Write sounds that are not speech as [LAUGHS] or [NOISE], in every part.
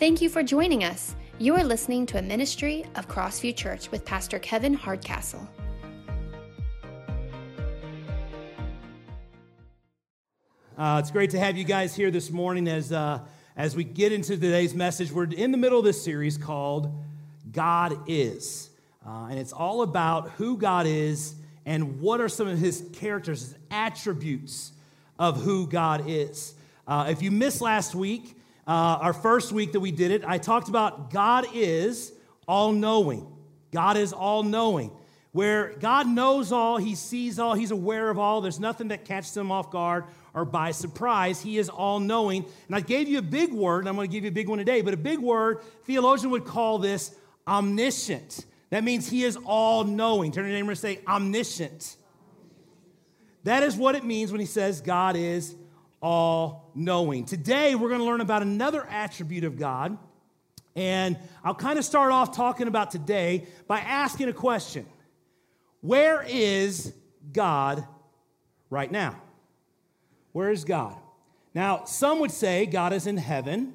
Thank you for joining us. You are listening to a ministry of Crossview Church with Pastor Kevin Hardcastle. Uh, it's great to have you guys here this morning as, uh, as we get into today's message. We're in the middle of this series called God Is. Uh, and it's all about who God is and what are some of his characters, his attributes of who God is. Uh, if you missed last week, uh, our first week that we did it, I talked about God is all knowing. God is all knowing. Where God knows all, He sees all, He's aware of all. There's nothing that catches Him off guard or by surprise. He is all knowing. And I gave you a big word, and I'm going to give you a big one today, but a big word, theologian would call this omniscient. That means He is all knowing. Turn your neighbor and say, omniscient. That is what it means when He says God is all knowing. Today, we're going to learn about another attribute of God. And I'll kind of start off talking about today by asking a question Where is God right now? Where is God? Now, some would say God is in heaven.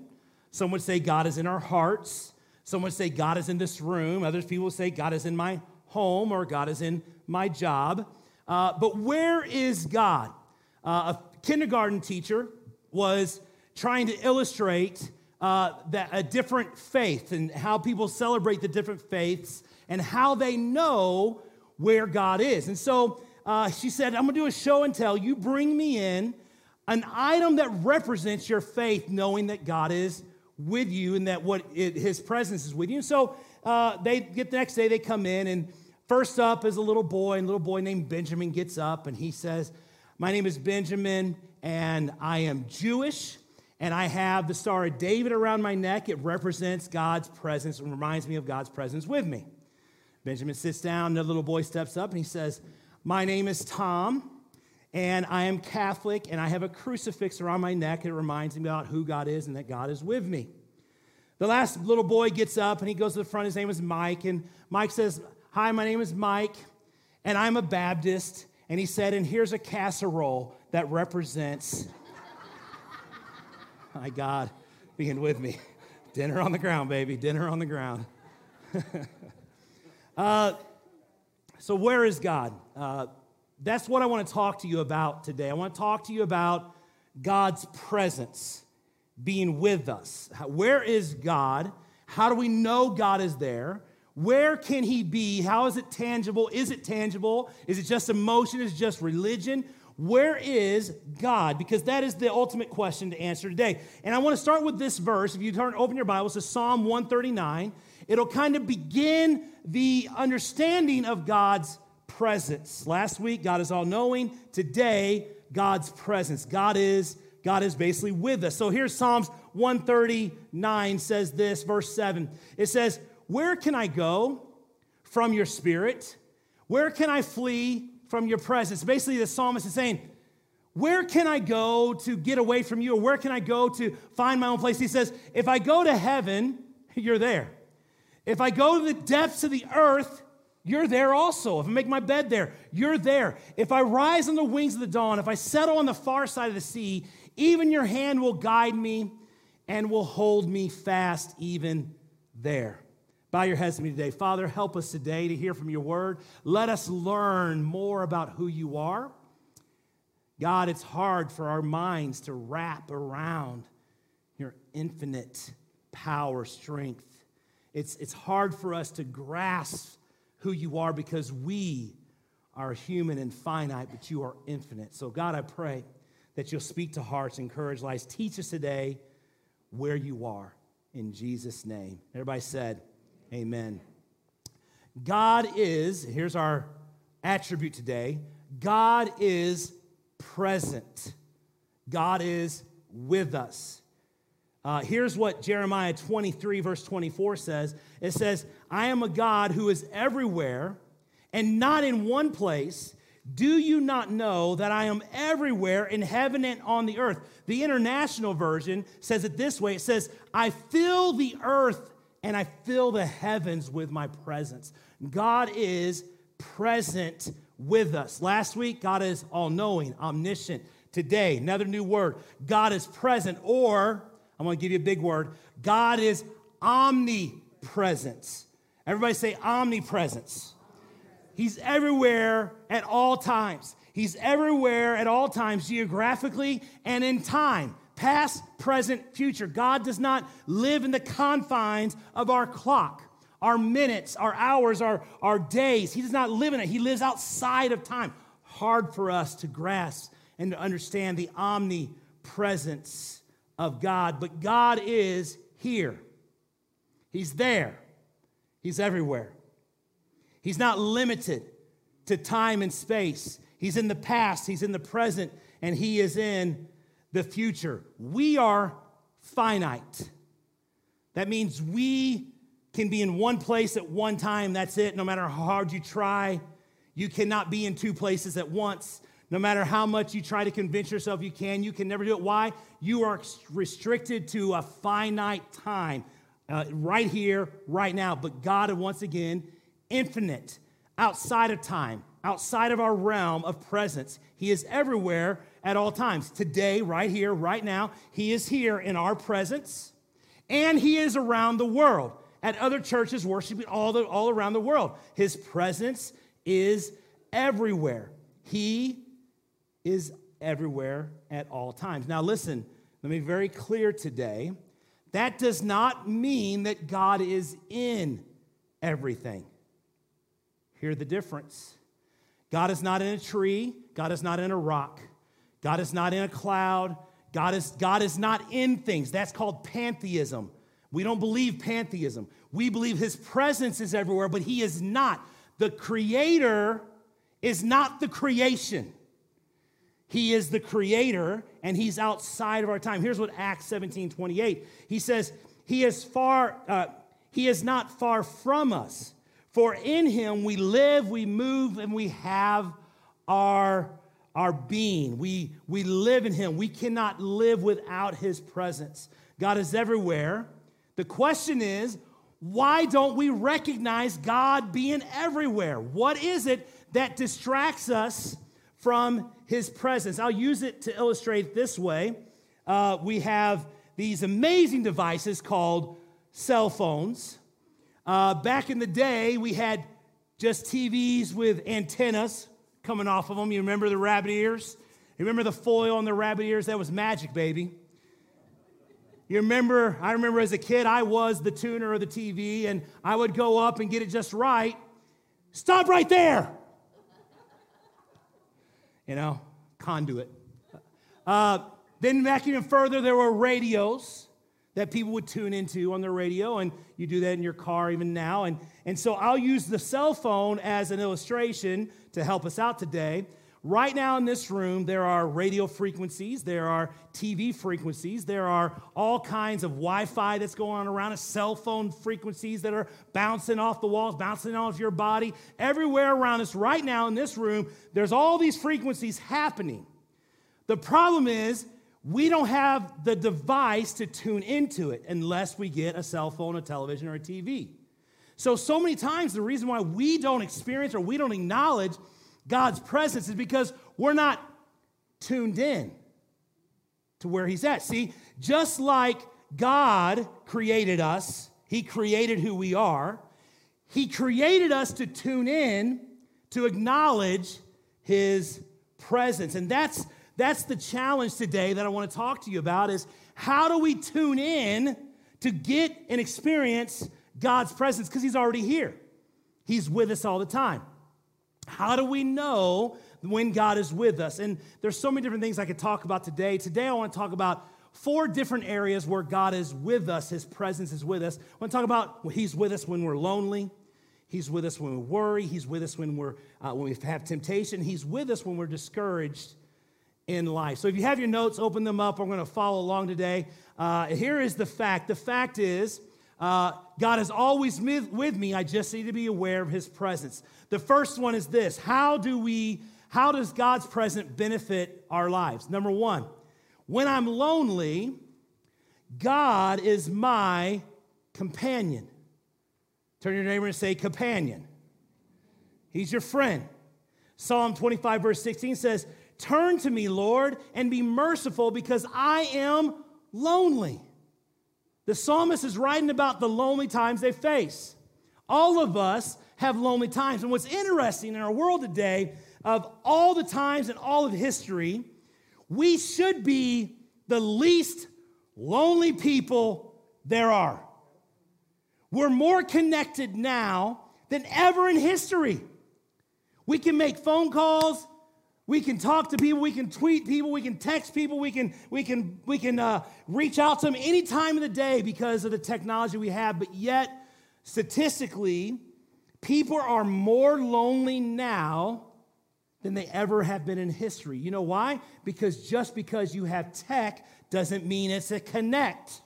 Some would say God is in our hearts. Some would say God is in this room. Other people say God is in my home or God is in my job. Uh, but where is God? Uh, a kindergarten teacher was trying to illustrate uh, that a different faith and how people celebrate the different faiths and how they know where God is. And so uh, she said, I'm gonna do a show and tell. You bring me in an item that represents your faith, knowing that God is with you and that what it, His presence is with you. And so uh, they get the next day, they come in, and first up is a little boy, and a little boy named Benjamin gets up and he says, My name is Benjamin, and I am Jewish, and I have the Star of David around my neck. It represents God's presence and reminds me of God's presence with me. Benjamin sits down, the little boy steps up, and he says, My name is Tom and I am Catholic, and I have a crucifix around my neck. It reminds me about who God is and that God is with me. The last little boy gets up and he goes to the front. His name is Mike, and Mike says, Hi, my name is Mike, and I'm a Baptist. And he said, And here's a casserole that represents [LAUGHS] my God being with me. Dinner on the ground, baby, dinner on the ground. [LAUGHS] uh, so, where is God? Uh, that's what I want to talk to you about today. I want to talk to you about God's presence being with us. Where is God? How do we know God is there? Where can He be? How is it tangible? Is it tangible? Is it just emotion? Is it just religion? Where is God? Because that is the ultimate question to answer today. And I want to start with this verse. If you turn, open your Bibles to Psalm 139, it'll kind of begin the understanding of God's presence. Last week, God is all knowing. Today, God's presence. God is God is basically with us. So here's Psalms 139 says this, verse 7. It says, Where can I go from your spirit? Where can I flee from your presence? Basically, the psalmist is saying, Where can I go to get away from you? Or where can I go to find my own place? He says, If I go to heaven, [LAUGHS] you're there. If I go to the depths of the earth, you're there also. If I make my bed there, you're there. If I rise on the wings of the dawn, if I settle on the far side of the sea, even your hand will guide me and will hold me fast even there. Bow your heads to me today. Father, help us today to hear from your word. Let us learn more about who you are. God, it's hard for our minds to wrap around your infinite power, strength. It's, it's hard for us to grasp who you are because we are human and finite, but you are infinite. So, God, I pray that you'll speak to hearts, encourage lives. Teach us today where you are in Jesus' name. Everybody said, Amen. God is, here's our attribute today God is present, God is with us. Uh, here's what Jeremiah 23, verse 24 says it says, I am a God who is everywhere and not in one place. Do you not know that I am everywhere in heaven and on the earth? The international version says it this way it says, I fill the earth and I fill the heavens with my presence. God is present with us. Last week, God is all knowing, omniscient. Today, another new word God is present, or I'm to give you a big word. God is omnipresence. Everybody say omnipresence. He's everywhere at all times. He's everywhere at all times, geographically and in time, past, present, future. God does not live in the confines of our clock, our minutes, our hours, our, our days. He does not live in it. He lives outside of time. Hard for us to grasp and to understand the omnipresence of God, but God is here. He's there. He's everywhere. He's not limited to time and space. He's in the past, He's in the present, and He is in the future. We are finite. That means we can be in one place at one time. That's it. No matter how hard you try, you cannot be in two places at once. No matter how much you try to convince yourself you can, you can never do it. Why? You are restricted to a finite time, uh, right here, right now. But God, once again, infinite, outside of time, outside of our realm of presence. He is everywhere at all times. Today, right here, right now, He is here in our presence, and He is around the world at other churches worshiping all, the, all around the world. His presence is everywhere. He is everywhere at all times. Now, listen, let me be very clear today. That does not mean that God is in everything. Hear the difference. God is not in a tree, God is not in a rock, God is not in a cloud, God is, God is not in things. That's called pantheism. We don't believe pantheism. We believe his presence is everywhere, but he is not. The creator is not the creation. He is the creator and he's outside of our time. Here's what Acts 17 28. He says, He is far, uh, he is not far from us. For in him we live, we move, and we have our, our being. We, we live in him. We cannot live without his presence. God is everywhere. The question is, why don't we recognize God being everywhere? What is it that distracts us from his presence. I'll use it to illustrate this way. Uh, we have these amazing devices called cell phones. Uh, back in the day, we had just TVs with antennas coming off of them. You remember the rabbit ears? You remember the foil on the rabbit ears? That was magic, baby. You remember, I remember as a kid, I was the tuner of the TV, and I would go up and get it just right. Stop right there you know, conduit. Uh, then back even further, there were radios that people would tune into on the radio, and you do that in your car even now. And, and so I'll use the cell phone as an illustration to help us out today. Right now in this room, there are radio frequencies, there are TV frequencies, there are all kinds of Wi Fi that's going on around us, cell phone frequencies that are bouncing off the walls, bouncing off your body. Everywhere around us, right now in this room, there's all these frequencies happening. The problem is, we don't have the device to tune into it unless we get a cell phone, a television, or a TV. So, so many times, the reason why we don't experience or we don't acknowledge God's presence is because we're not tuned in to where He's at. See, just like God created us, He created who we are, He created us to tune in to acknowledge His presence. And that's that's the challenge today that I want to talk to you about is how do we tune in to get and experience God's presence because he's already here. He's with us all the time. How do we know when God is with us? And there's so many different things I could talk about today. Today, I want to talk about four different areas where God is with us, His presence is with us. I want to talk about He's with us when we're lonely. He's with us when we worry. He's with us when, we're, uh, when we have temptation. He's with us when we're discouraged in life. So if you have your notes, open them up. We're going to follow along today. Uh, here is the fact the fact is, uh, God is always with me. I just need to be aware of his presence. The first one is this How do we, how does God's presence benefit our lives? Number one, when I'm lonely, God is my companion. Turn your neighbor and say, companion. He's your friend. Psalm 25, verse 16 says, Turn to me, Lord, and be merciful because I am lonely. The psalmist is writing about the lonely times they face. All of us have lonely times. And what's interesting in our world today, of all the times in all of history, we should be the least lonely people there are. We're more connected now than ever in history. We can make phone calls, we can talk to people, we can tweet people, we can text people, we can we can we can uh, reach out to them any time of the day because of the technology we have. But yet, statistically, people are more lonely now than they ever have been in history. You know why? Because just because you have tech doesn't mean it's a connect.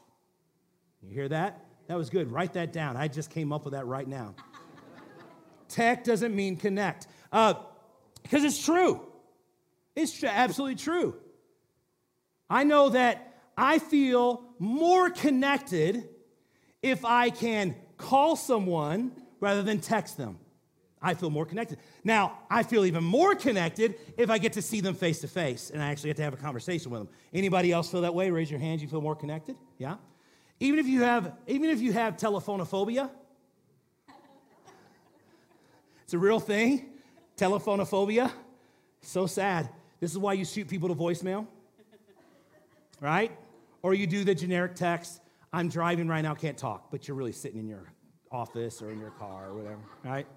You hear that? That was good. Write that down. I just came up with that right now. [LAUGHS] tech doesn't mean connect. Uh, because it's true. It's absolutely true. I know that I feel more connected if I can call someone rather than text them. I feel more connected. Now, I feel even more connected if I get to see them face to face and I actually get to have a conversation with them. Anybody else feel that way? Raise your hands. You feel more connected? Yeah. Even if you have, even if you have telephonophobia, it's a real thing. Telephonophobia, so sad. This is why you shoot people to voicemail, [LAUGHS] right? Or you do the generic text. I'm driving right now, can't talk, but you're really sitting in your office or in your car or whatever, right?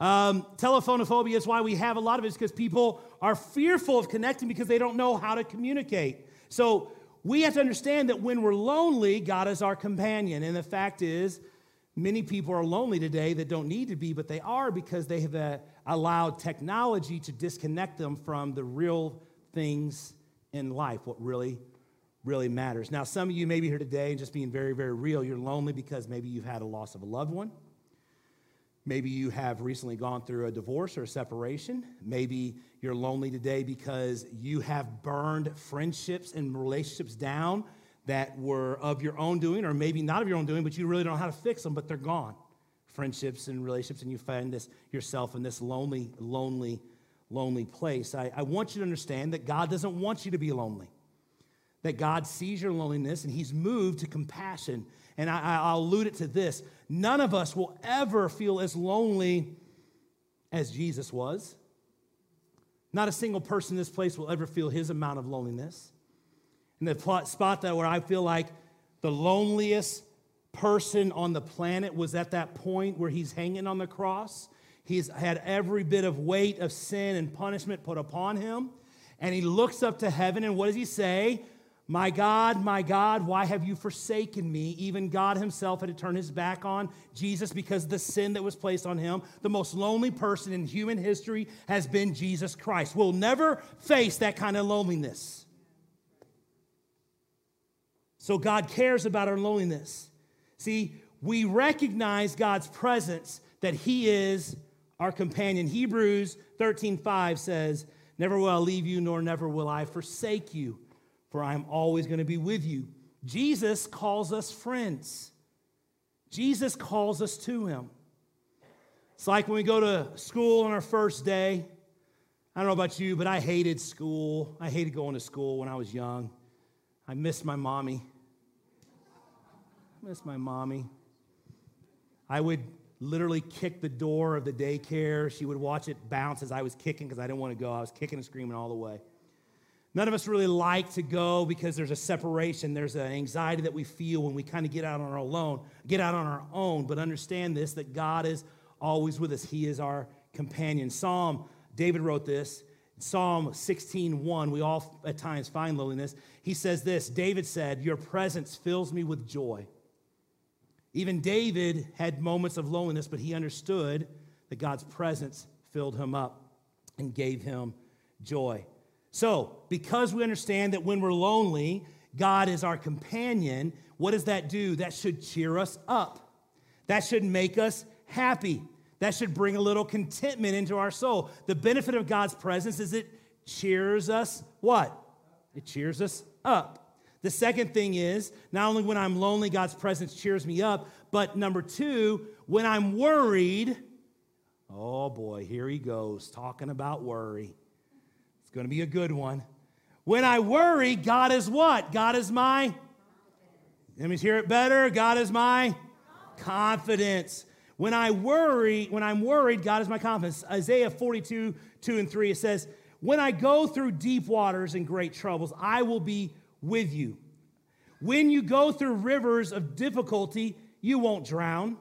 Um, telephonophobia is why we have a lot of it, is because people are fearful of connecting because they don't know how to communicate. So we have to understand that when we're lonely, God is our companion. And the fact is, many people are lonely today that don't need to be, but they are because they have uh, allowed technology to disconnect them from the real things in life, what really, really matters. Now, some of you may be here today and just being very, very real. You're lonely because maybe you've had a loss of a loved one. Maybe you have recently gone through a divorce or a separation. Maybe you're lonely today because you have burned friendships and relationships down that were of your own doing, or maybe not of your own doing, but you really don't know how to fix them, but they're gone. Friendships and relationships, and you find this yourself in this lonely, lonely, lonely place. I, I want you to understand that God doesn't want you to be lonely. That God sees your loneliness and He's moved to compassion. And I, I'll allude it to this None of us will ever feel as lonely as Jesus was. Not a single person in this place will ever feel his amount of loneliness. And the spot that where I feel like the loneliest person on the planet was at that point where he's hanging on the cross. He's had every bit of weight of sin and punishment put upon him. And he looks up to heaven, and what does he say? My God, my God, why have you forsaken me? Even God himself had to turn his back on Jesus because the sin that was placed on him. The most lonely person in human history has been Jesus Christ. We'll never face that kind of loneliness. So God cares about our loneliness. See, we recognize God's presence that he is our companion. Hebrews 13:5 says, "Never will I leave you nor never will I forsake you." for I am always going to be with you. Jesus calls us friends. Jesus calls us to him. It's like when we go to school on our first day. I don't know about you, but I hated school. I hated going to school when I was young. I missed my mommy. I missed my mommy. I would literally kick the door of the daycare. She would watch it bounce as I was kicking because I didn't want to go. I was kicking and screaming all the way. None of us really like to go because there's a separation. There's an anxiety that we feel when we kind of get out on our own, get out on our own. But understand this that God is always with us. He is our companion. Psalm, David wrote this. Psalm 16:1, we all at times find loneliness. He says this, David said, "Your presence fills me with joy." Even David had moments of loneliness, but he understood that God's presence filled him up and gave him joy. So, because we understand that when we're lonely, God is our companion, what does that do? That should cheer us up. That should make us happy. That should bring a little contentment into our soul. The benefit of God's presence is it cheers us what? It cheers us up. The second thing is not only when I'm lonely, God's presence cheers me up, but number two, when I'm worried, oh boy, here he goes, talking about worry It's going to be a good one. When I worry, God is what? God is my. Let me hear it better. God is my confidence. When I worry, when I'm worried, God is my confidence. Isaiah 42, 2 and 3, it says, When I go through deep waters and great troubles, I will be with you. When you go through rivers of difficulty, you won't drown.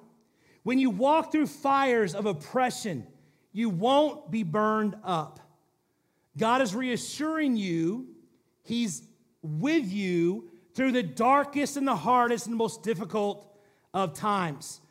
When you walk through fires of oppression, you won't be burned up. God is reassuring you, He's with you through the darkest and the hardest and most difficult of times.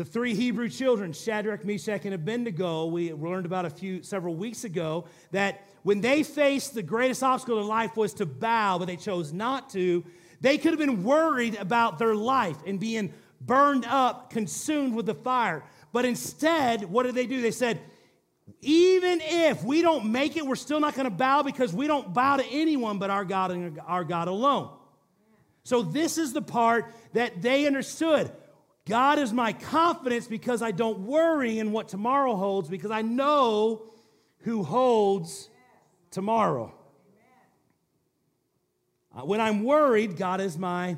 The three Hebrew children, Shadrach, Meshach, and Abednego, we learned about a few several weeks ago that when they faced the greatest obstacle in life was to bow, but they chose not to. They could have been worried about their life and being burned up, consumed with the fire. But instead, what did they do? They said, even if we don't make it, we're still not going to bow because we don't bow to anyone but our God and our God alone. So, this is the part that they understood. God is my confidence because I don't worry in what tomorrow holds because I know who holds tomorrow. Uh, when I'm worried, God is my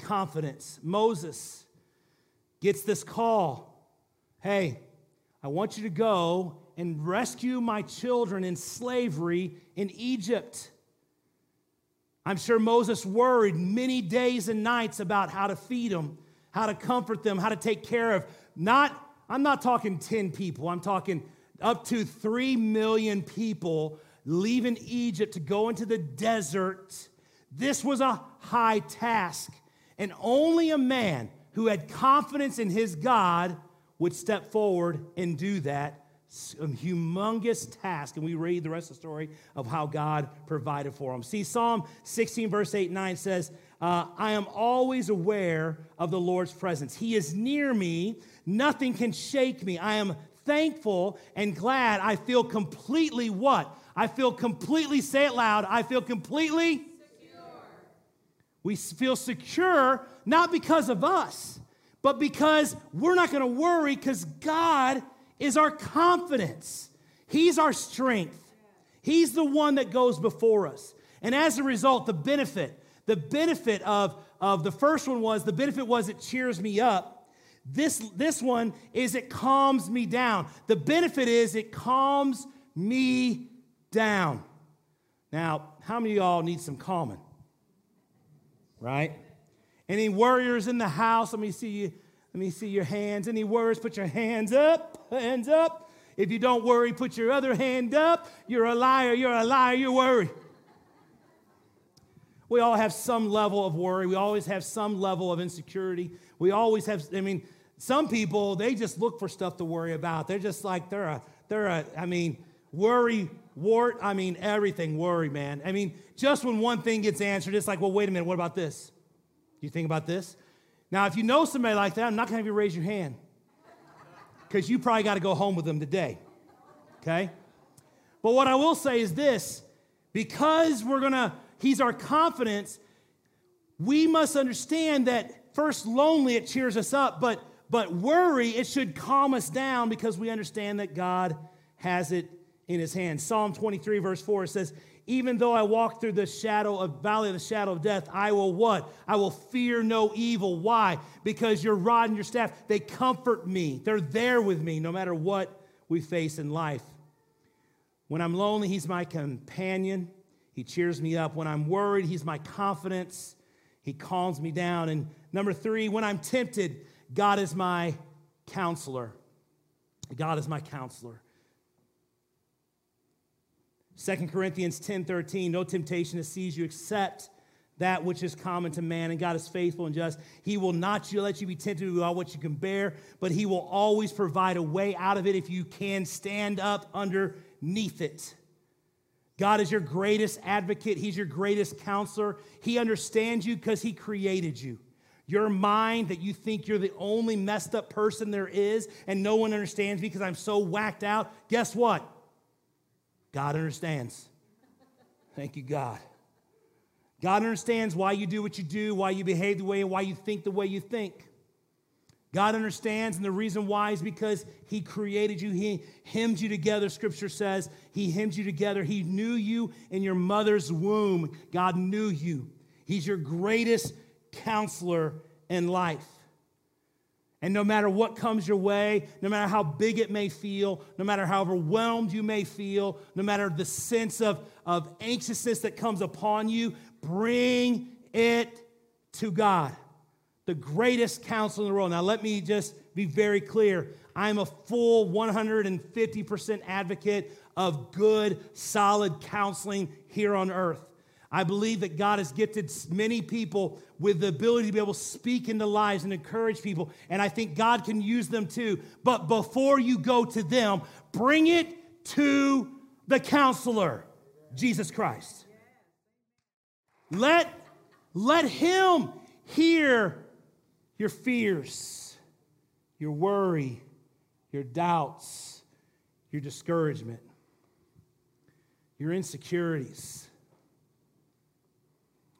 confidence. Moses gets this call Hey, I want you to go and rescue my children in slavery in Egypt. I'm sure Moses worried many days and nights about how to feed them, how to comfort them, how to take care of not I'm not talking 10 people. I'm talking up to 3 million people leaving Egypt to go into the desert. This was a high task, and only a man who had confidence in his God would step forward and do that a humongous task, and we read the rest of the story of how God provided for him. See, Psalm 16, verse 8 9 says, uh, I am always aware of the Lord's presence. He is near me, nothing can shake me. I am thankful and glad. I feel completely what? I feel completely, say it loud, I feel completely secure. We feel secure not because of us, but because we're not going to worry because God is our confidence. He's our strength. He's the one that goes before us. And as a result, the benefit, the benefit of, of the first one was the benefit was it cheers me up. This, this one is it calms me down. The benefit is it calms me down. Now, how many of y'all need some calming? Right? Any warriors in the house? Let me see you. Let me see your hands. Any worries? Put your hands up. Hands up. If you don't worry, put your other hand up. You're a liar. You're a liar. You worry. We all have some level of worry. We always have some level of insecurity. We always have, I mean, some people, they just look for stuff to worry about. They're just like, they're a, they're a, I mean, worry, wart, I mean, everything worry, man. I mean, just when one thing gets answered, it's like, well, wait a minute, what about this? You think about this? Now, if you know somebody like that, I'm not going to have you raise your hand because you probably got to go home with them today. Okay? But what I will say is this because we're going to, he's our confidence, we must understand that first, lonely, it cheers us up, but, but worry, it should calm us down because we understand that God has it in his hand. Psalm 23, verse 4 says, even though I walk through the shadow of valley of the shadow of death, I will what? I will fear no evil. Why? Because your rod and your staff, they comfort me. They're there with me no matter what we face in life. When I'm lonely, he's my companion. He cheers me up. When I'm worried, he's my confidence. He calms me down. And number three, when I'm tempted, God is my counselor. God is my counselor. 2 Corinthians 10 13, no temptation has seized you except that which is common to man, and God is faithful and just. He will not let you be tempted beyond what you can bear, but He will always provide a way out of it if you can stand up underneath it. God is your greatest advocate, He's your greatest counselor. He understands you because He created you. Your mind that you think you're the only messed up person there is and no one understands because I'm so whacked out, guess what? God understands. Thank you, God. God understands why you do what you do, why you behave the way, and why you think the way you think. God understands, and the reason why is because He created you. He hemmed you together, Scripture says. He hemmed you together. He knew you in your mother's womb. God knew you. He's your greatest counselor in life. And no matter what comes your way, no matter how big it may feel, no matter how overwhelmed you may feel, no matter the sense of, of anxiousness that comes upon you, bring it to God, the greatest counsel in the world. Now, let me just be very clear. I'm a full 150% advocate of good, solid counseling here on earth. I believe that God has gifted many people with the ability to be able to speak into lives and encourage people. And I think God can use them too. But before you go to them, bring it to the counselor, Jesus Christ. Let, let Him hear your fears, your worry, your doubts, your discouragement, your insecurities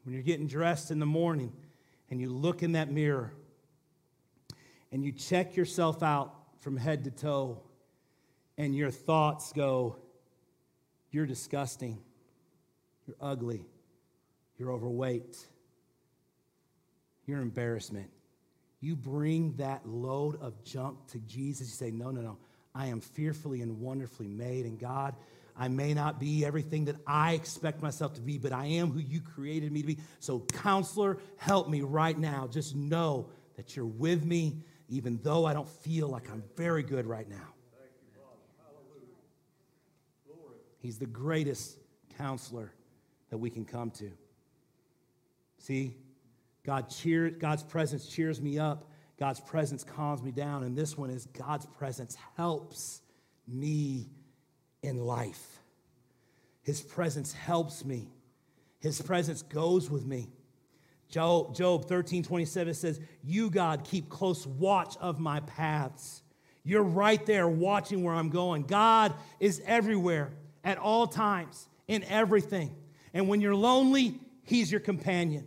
when you're getting dressed in the morning and you look in that mirror and you check yourself out from head to toe and your thoughts go, You're disgusting, you're ugly, you're overweight, you're embarrassment. You bring that load of junk to Jesus. You say, No, no, no. I am fearfully and wonderfully made, and God, I may not be everything that I expect myself to be, but I am who you created me to be. So, counselor, help me right now. Just know that you're with me, even though I don't feel like I'm very good right now. He's the greatest counselor that we can come to. See, God cheer, God's presence cheers me up. God's presence calms me down. And this one is God's presence helps me in life. His presence helps me. His presence goes with me. Job, Job 13, 27 says, You, God, keep close watch of my paths. You're right there watching where I'm going. God is everywhere at all times in everything. And when you're lonely, He's your companion.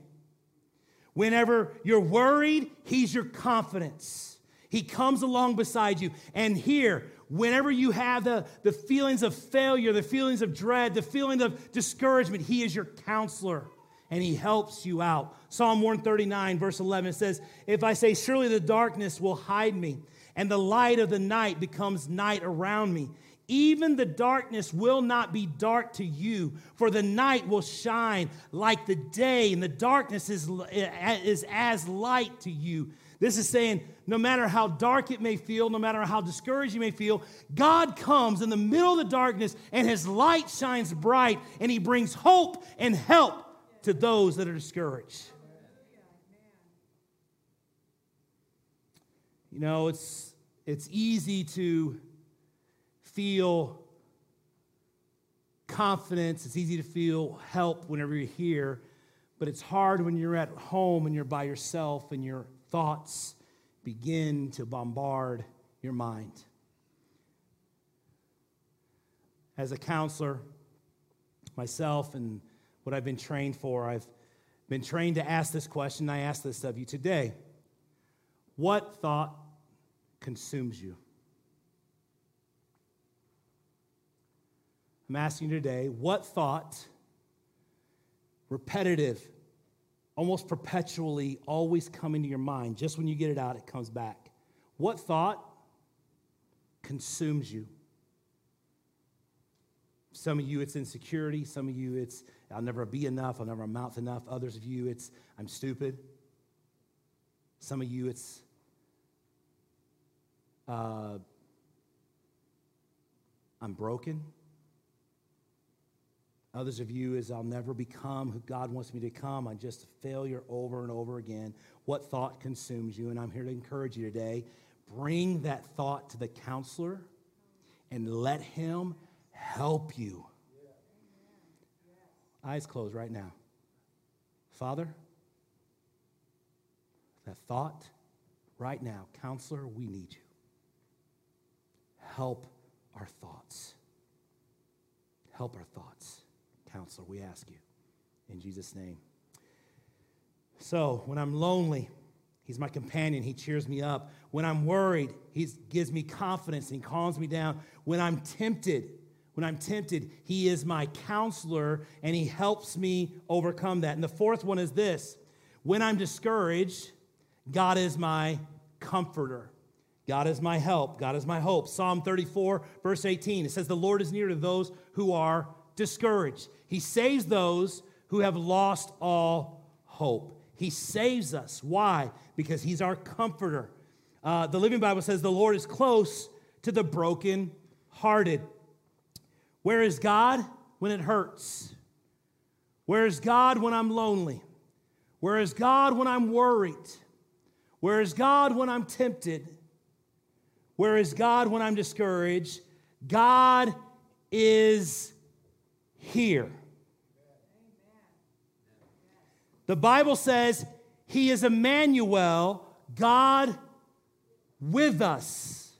Whenever you're worried, He's your confidence. He comes along beside you. And here, whenever you have the, the feelings of failure, the feelings of dread, the feeling of discouragement, He is your counselor and He helps you out. Psalm 139, verse 11 says, If I say, Surely the darkness will hide me, and the light of the night becomes night around me, even the darkness will not be dark to you, for the night will shine like the day, and the darkness is, is as light to you. This is saying, no matter how dark it may feel, no matter how discouraged you may feel, God comes in the middle of the darkness and his light shines bright and he brings hope and help to those that are discouraged. You know, it's, it's easy to feel confidence, it's easy to feel help whenever you're here, but it's hard when you're at home and you're by yourself and you're thoughts begin to bombard your mind. As a counselor, myself and what I've been trained for, I've been trained to ask this question. I ask this of you today What thought consumes you? I'm asking you today, what thought, repetitive, almost perpetually always coming to your mind. Just when you get it out, it comes back. What thought consumes you? Some of you, it's insecurity. Some of you, it's I'll never be enough. I'll never amount to enough. Others of you, it's I'm stupid. Some of you, it's uh, I'm broken. Others of you is I'll never become who God wants me to become. I'm just a failure over and over again. What thought consumes you? And I'm here to encourage you today. Bring that thought to the counselor and let him help you. Eyes closed right now. Father, that thought right now, counselor, we need you. Help our thoughts. Help our thoughts counselor, we ask you. In Jesus' name. So, when I'm lonely, He's my companion. He cheers me up. When I'm worried, He gives me confidence and calms me down. When I'm tempted, when I'm tempted, He is my counselor and He helps me overcome that. And the fourth one is this When I'm discouraged, God is my comforter. God is my help. God is my hope. Psalm 34, verse 18, it says, The Lord is near to those who are discouraged. He saves those who have lost all hope. He saves us. Why? Because He's our comforter. Uh, the Living Bible says, The Lord is close to the broken hearted. Where is God? When it hurts. Where is God when I'm lonely? Where is God when I'm worried? Where is God when I'm tempted? Where is God when I'm discouraged? God is here. The Bible says he is Emmanuel, God with us.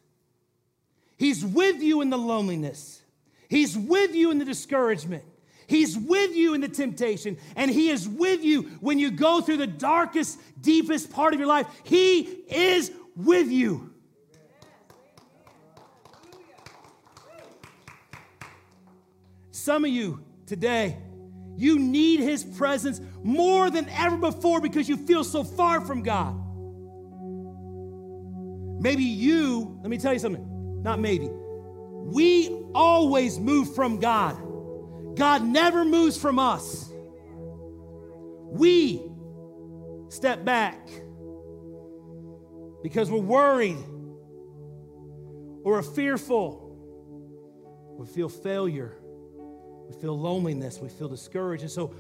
He's with you in the loneliness. He's with you in the discouragement. He's with you in the temptation, and He is with you when you go through the darkest, deepest part of your life. He is with you. Some of you today, you need His presence more than ever before because you feel so far from God. Maybe you, let me tell you something, not maybe, we always move from God. God never moves from us. We step back because we're worried or we're fearful. We feel failure. We feel loneliness. We feel discouraged. And so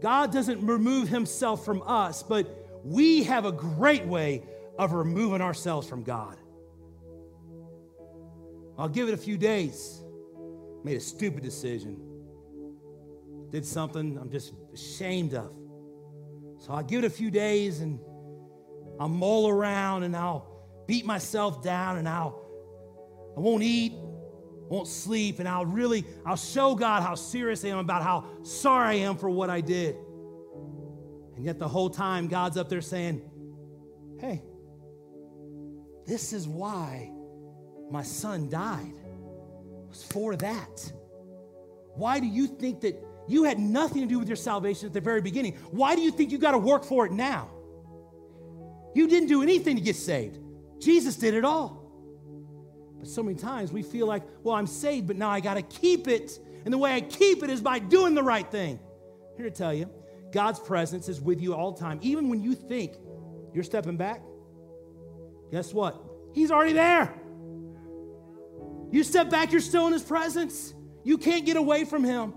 God doesn't remove himself from us, but we have a great way of removing ourselves from God. I'll give it a few days. Made a stupid decision. Did something I'm just ashamed of. So I'll give it a few days and I'll mull around and I'll beat myself down and I'll I won't eat, won't sleep, and I'll really I'll show God how serious I am about how sorry I am for what I did. And yet the whole time God's up there saying, Hey, this is why my son died. It was for that. Why do you think that you had nothing to do with your salvation at the very beginning? Why do you think you got to work for it now? You didn't do anything to get saved. Jesus did it all. But so many times we feel like, well, I'm saved, but now I got to keep it. And the way I keep it is by doing the right thing. Here to tell you, God's presence is with you all the time. Even when you think you're stepping back, guess what? He's already there. You step back, you're still in His presence. You can't get away from Him.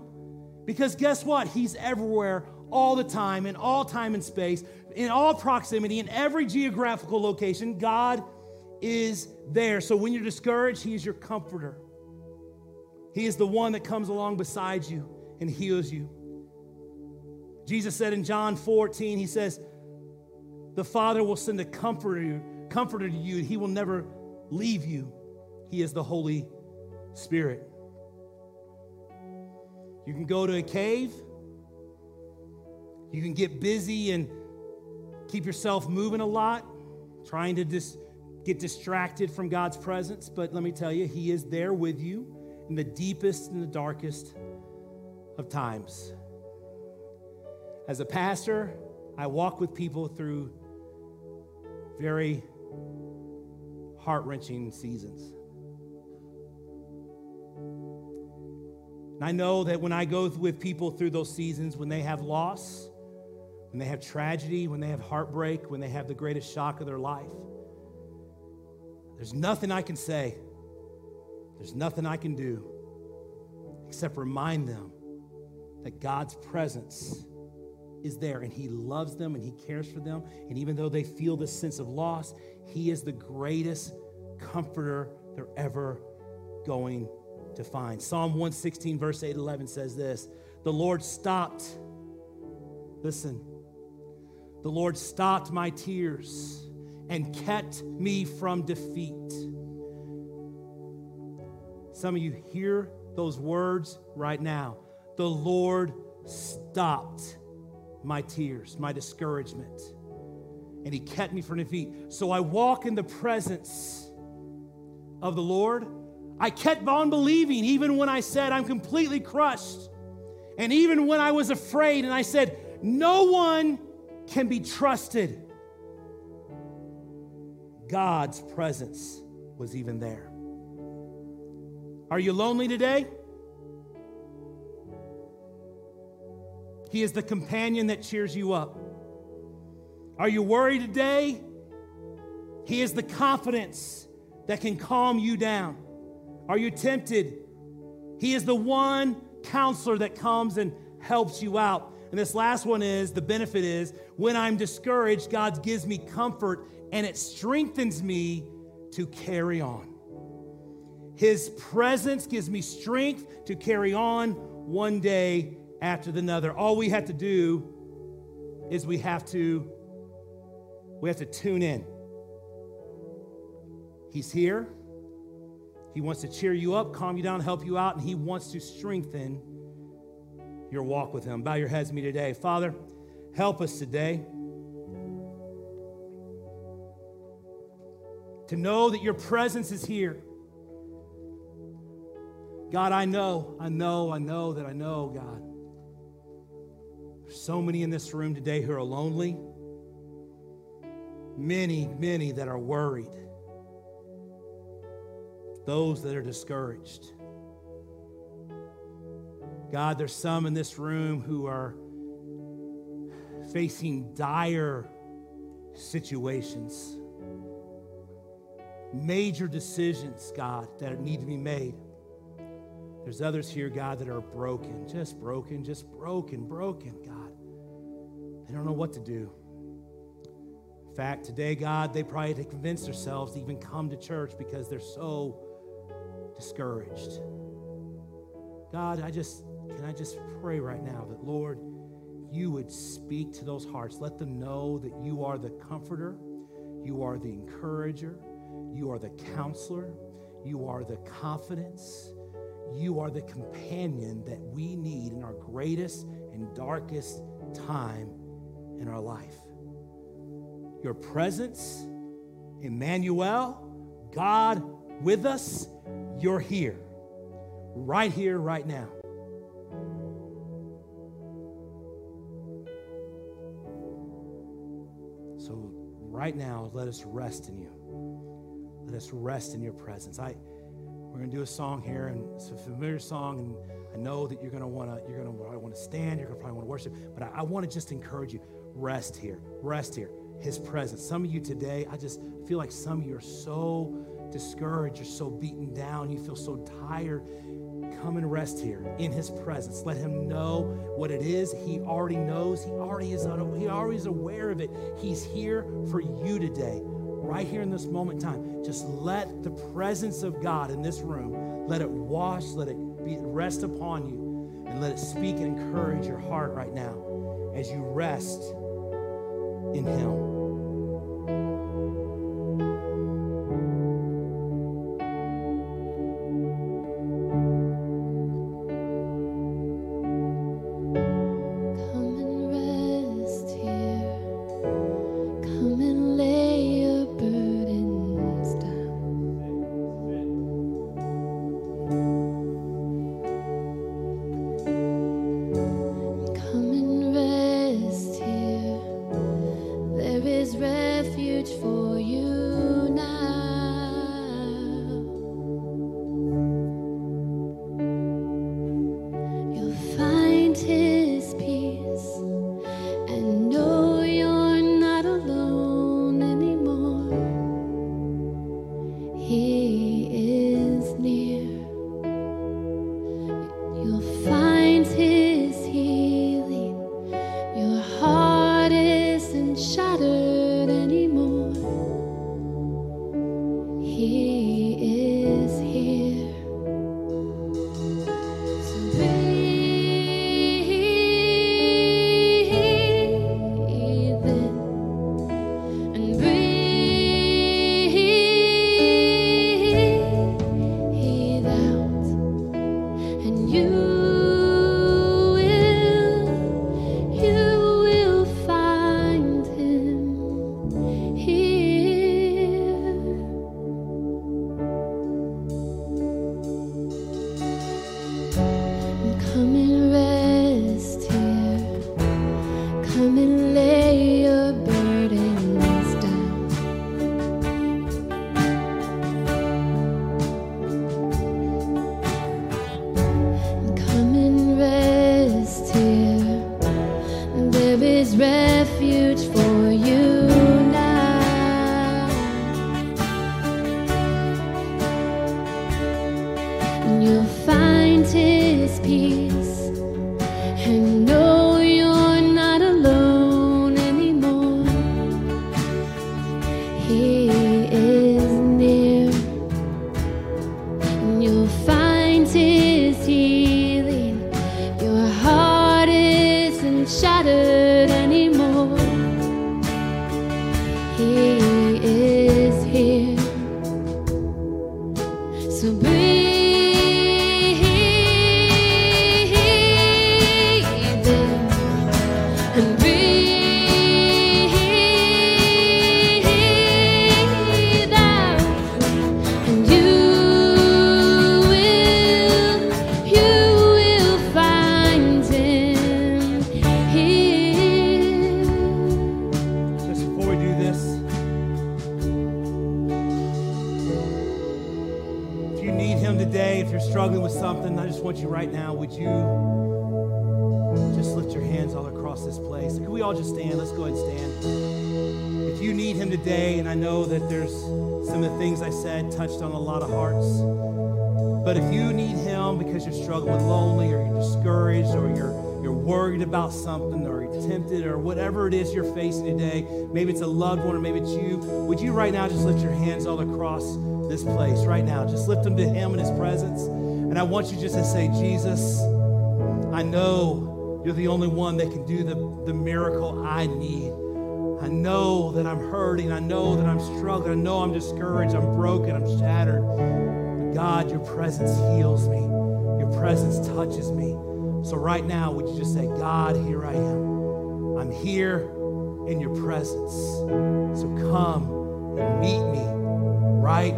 Because guess what? He's everywhere all the time, in all time and space, in all proximity, in every geographical location. God is there. So when you're discouraged, He is your comforter. He is the one that comes along beside you and heals you. Jesus said in John 14, He says, The Father will send a comforter, comforter to you. And He will never leave you. He is the Holy Spirit. You can go to a cave. You can get busy and keep yourself moving a lot, trying to just get distracted from God's presence. But let me tell you, He is there with you in the deepest and the darkest of times. As a pastor, I walk with people through very heart wrenching seasons. And I know that when I go with people through those seasons, when they have loss, when they have tragedy, when they have heartbreak, when they have the greatest shock of their life, there's nothing I can say, there's nothing I can do except remind them that God's presence is there and He loves them and He cares for them. And even though they feel this sense of loss, He is the greatest comforter they're ever going to find. Psalm 116, verse 8 11 says this The Lord stopped, listen, the Lord stopped my tears and kept me from defeat. Some of you hear those words right now. The Lord stopped my tears, my discouragement, and He kept me from defeat. So I walk in the presence of the Lord I kept on believing even when I said I'm completely crushed. And even when I was afraid and I said, No one can be trusted. God's presence was even there. Are you lonely today? He is the companion that cheers you up. Are you worried today? He is the confidence that can calm you down. Are you tempted? He is the one counselor that comes and helps you out. And this last one is the benefit is when I'm discouraged, God gives me comfort and it strengthens me to carry on. His presence gives me strength to carry on one day after the other. All we have to do is we have to we have to tune in. He's here. He wants to cheer you up, calm you down, help you out, and he wants to strengthen your walk with him. Bow your heads to me today. Father, help us today to know that your presence is here. God, I know, I know, I know that I know, God. There's so many in this room today who are lonely, many, many that are worried, those that are discouraged. God, there's some in this room who are facing dire situations major decisions, God, that need to be made. There's others here, God, that are broken, just broken, just broken, broken, God. They don't know what to do. In fact, today, God, they probably had to convince themselves to even come to church because they're so discouraged. God, I just can I just pray right now that Lord, you would speak to those hearts. Let them know that you are the comforter, you are the encourager, you are the counselor. You are the confidence. You are the companion that we need in our greatest and darkest time in our life. Your presence, Emmanuel, God with us, you're here, right here, right now. So, right now, let us rest in you. Us rest in your presence. I, we're going to do a song here, and it's a familiar song, and I know that you're going to want to, you're going to want to stand, you're going to probably want to worship, but I, I want to just encourage you, rest here, rest here. His presence. Some of you today, I just feel like some of you are so discouraged, you're so beaten down, you feel so tired. Come and rest here in His presence. Let Him know what it is. He already knows. He already is. He already is aware of it. He's here for you today right here in this moment time, just let the presence of God in this room, let it wash, let it be, rest upon you, and let it speak and encourage your heart right now as you rest in Him. All just stand? Let's go ahead and stand. If you need Him today, and I know that there's some of the things I said touched on a lot of hearts, but if you need Him because you're struggling with lonely or you're discouraged or you're you're worried about something or you're tempted or whatever it is you're facing today, maybe it's a loved one or maybe it's you, would you right now just lift your hands all across this place right now? Just lift them to Him in His presence. And I want you just to say, Jesus, I know you're the only one that can do the, the miracle I need. I know that I'm hurting. I know that I'm struggling. I know I'm discouraged. I'm broken. I'm shattered. But God, your presence heals me. Your presence touches me. So right now, would you just say, God, here I am. I'm here in your presence. So come and meet me right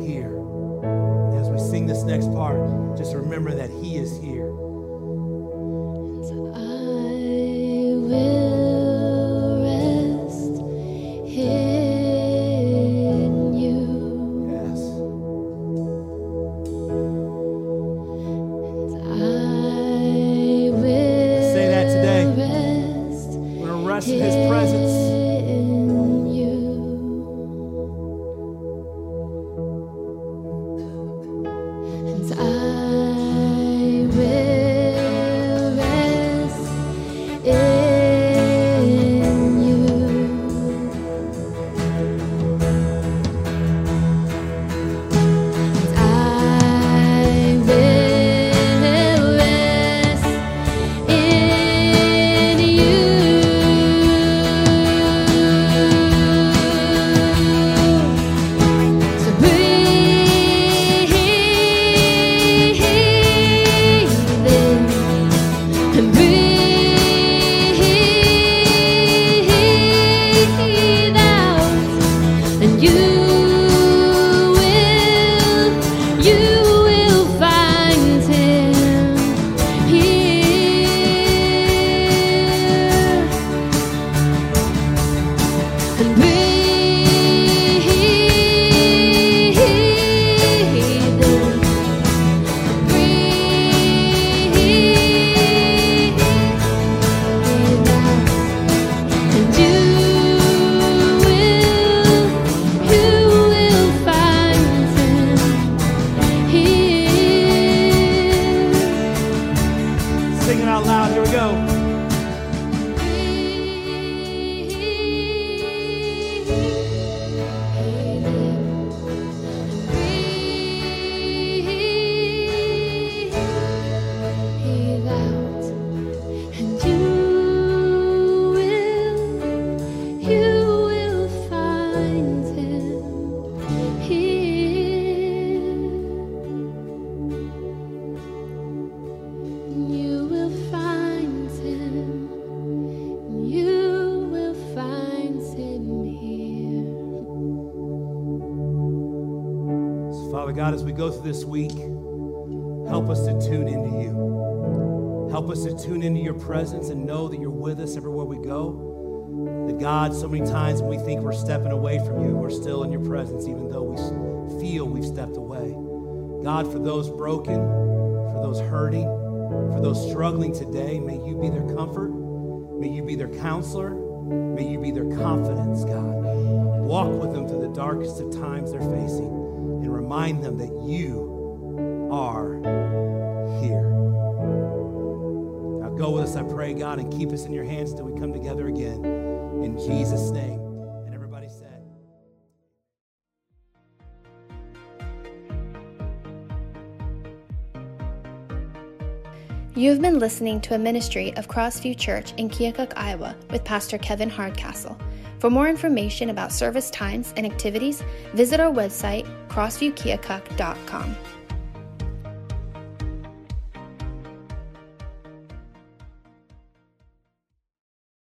here. As we sing this next part, just remember that He is here. Father God, as we go through this week, help us to tune into you. Help us to tune into your presence and know that you're with us everywhere we go. That God, so many times when we think we're stepping away from you, we're still in your presence, even though we feel we've stepped away. God, for those broken, for those hurting, for those struggling today, may you be their comfort. May you be their counselor. May you be their confidence, God. Walk with them through the darkest of times they're facing and remind them that you are here. Now go with us, I pray, God, and keep us in your hands till we come together again. In Jesus' name. And everybody said, You have been listening to a ministry of Crossview Church in Keokuk, Iowa, with Pastor Kevin Hardcastle. For more information about service times and activities, visit our website, crossviewkeokuk.com.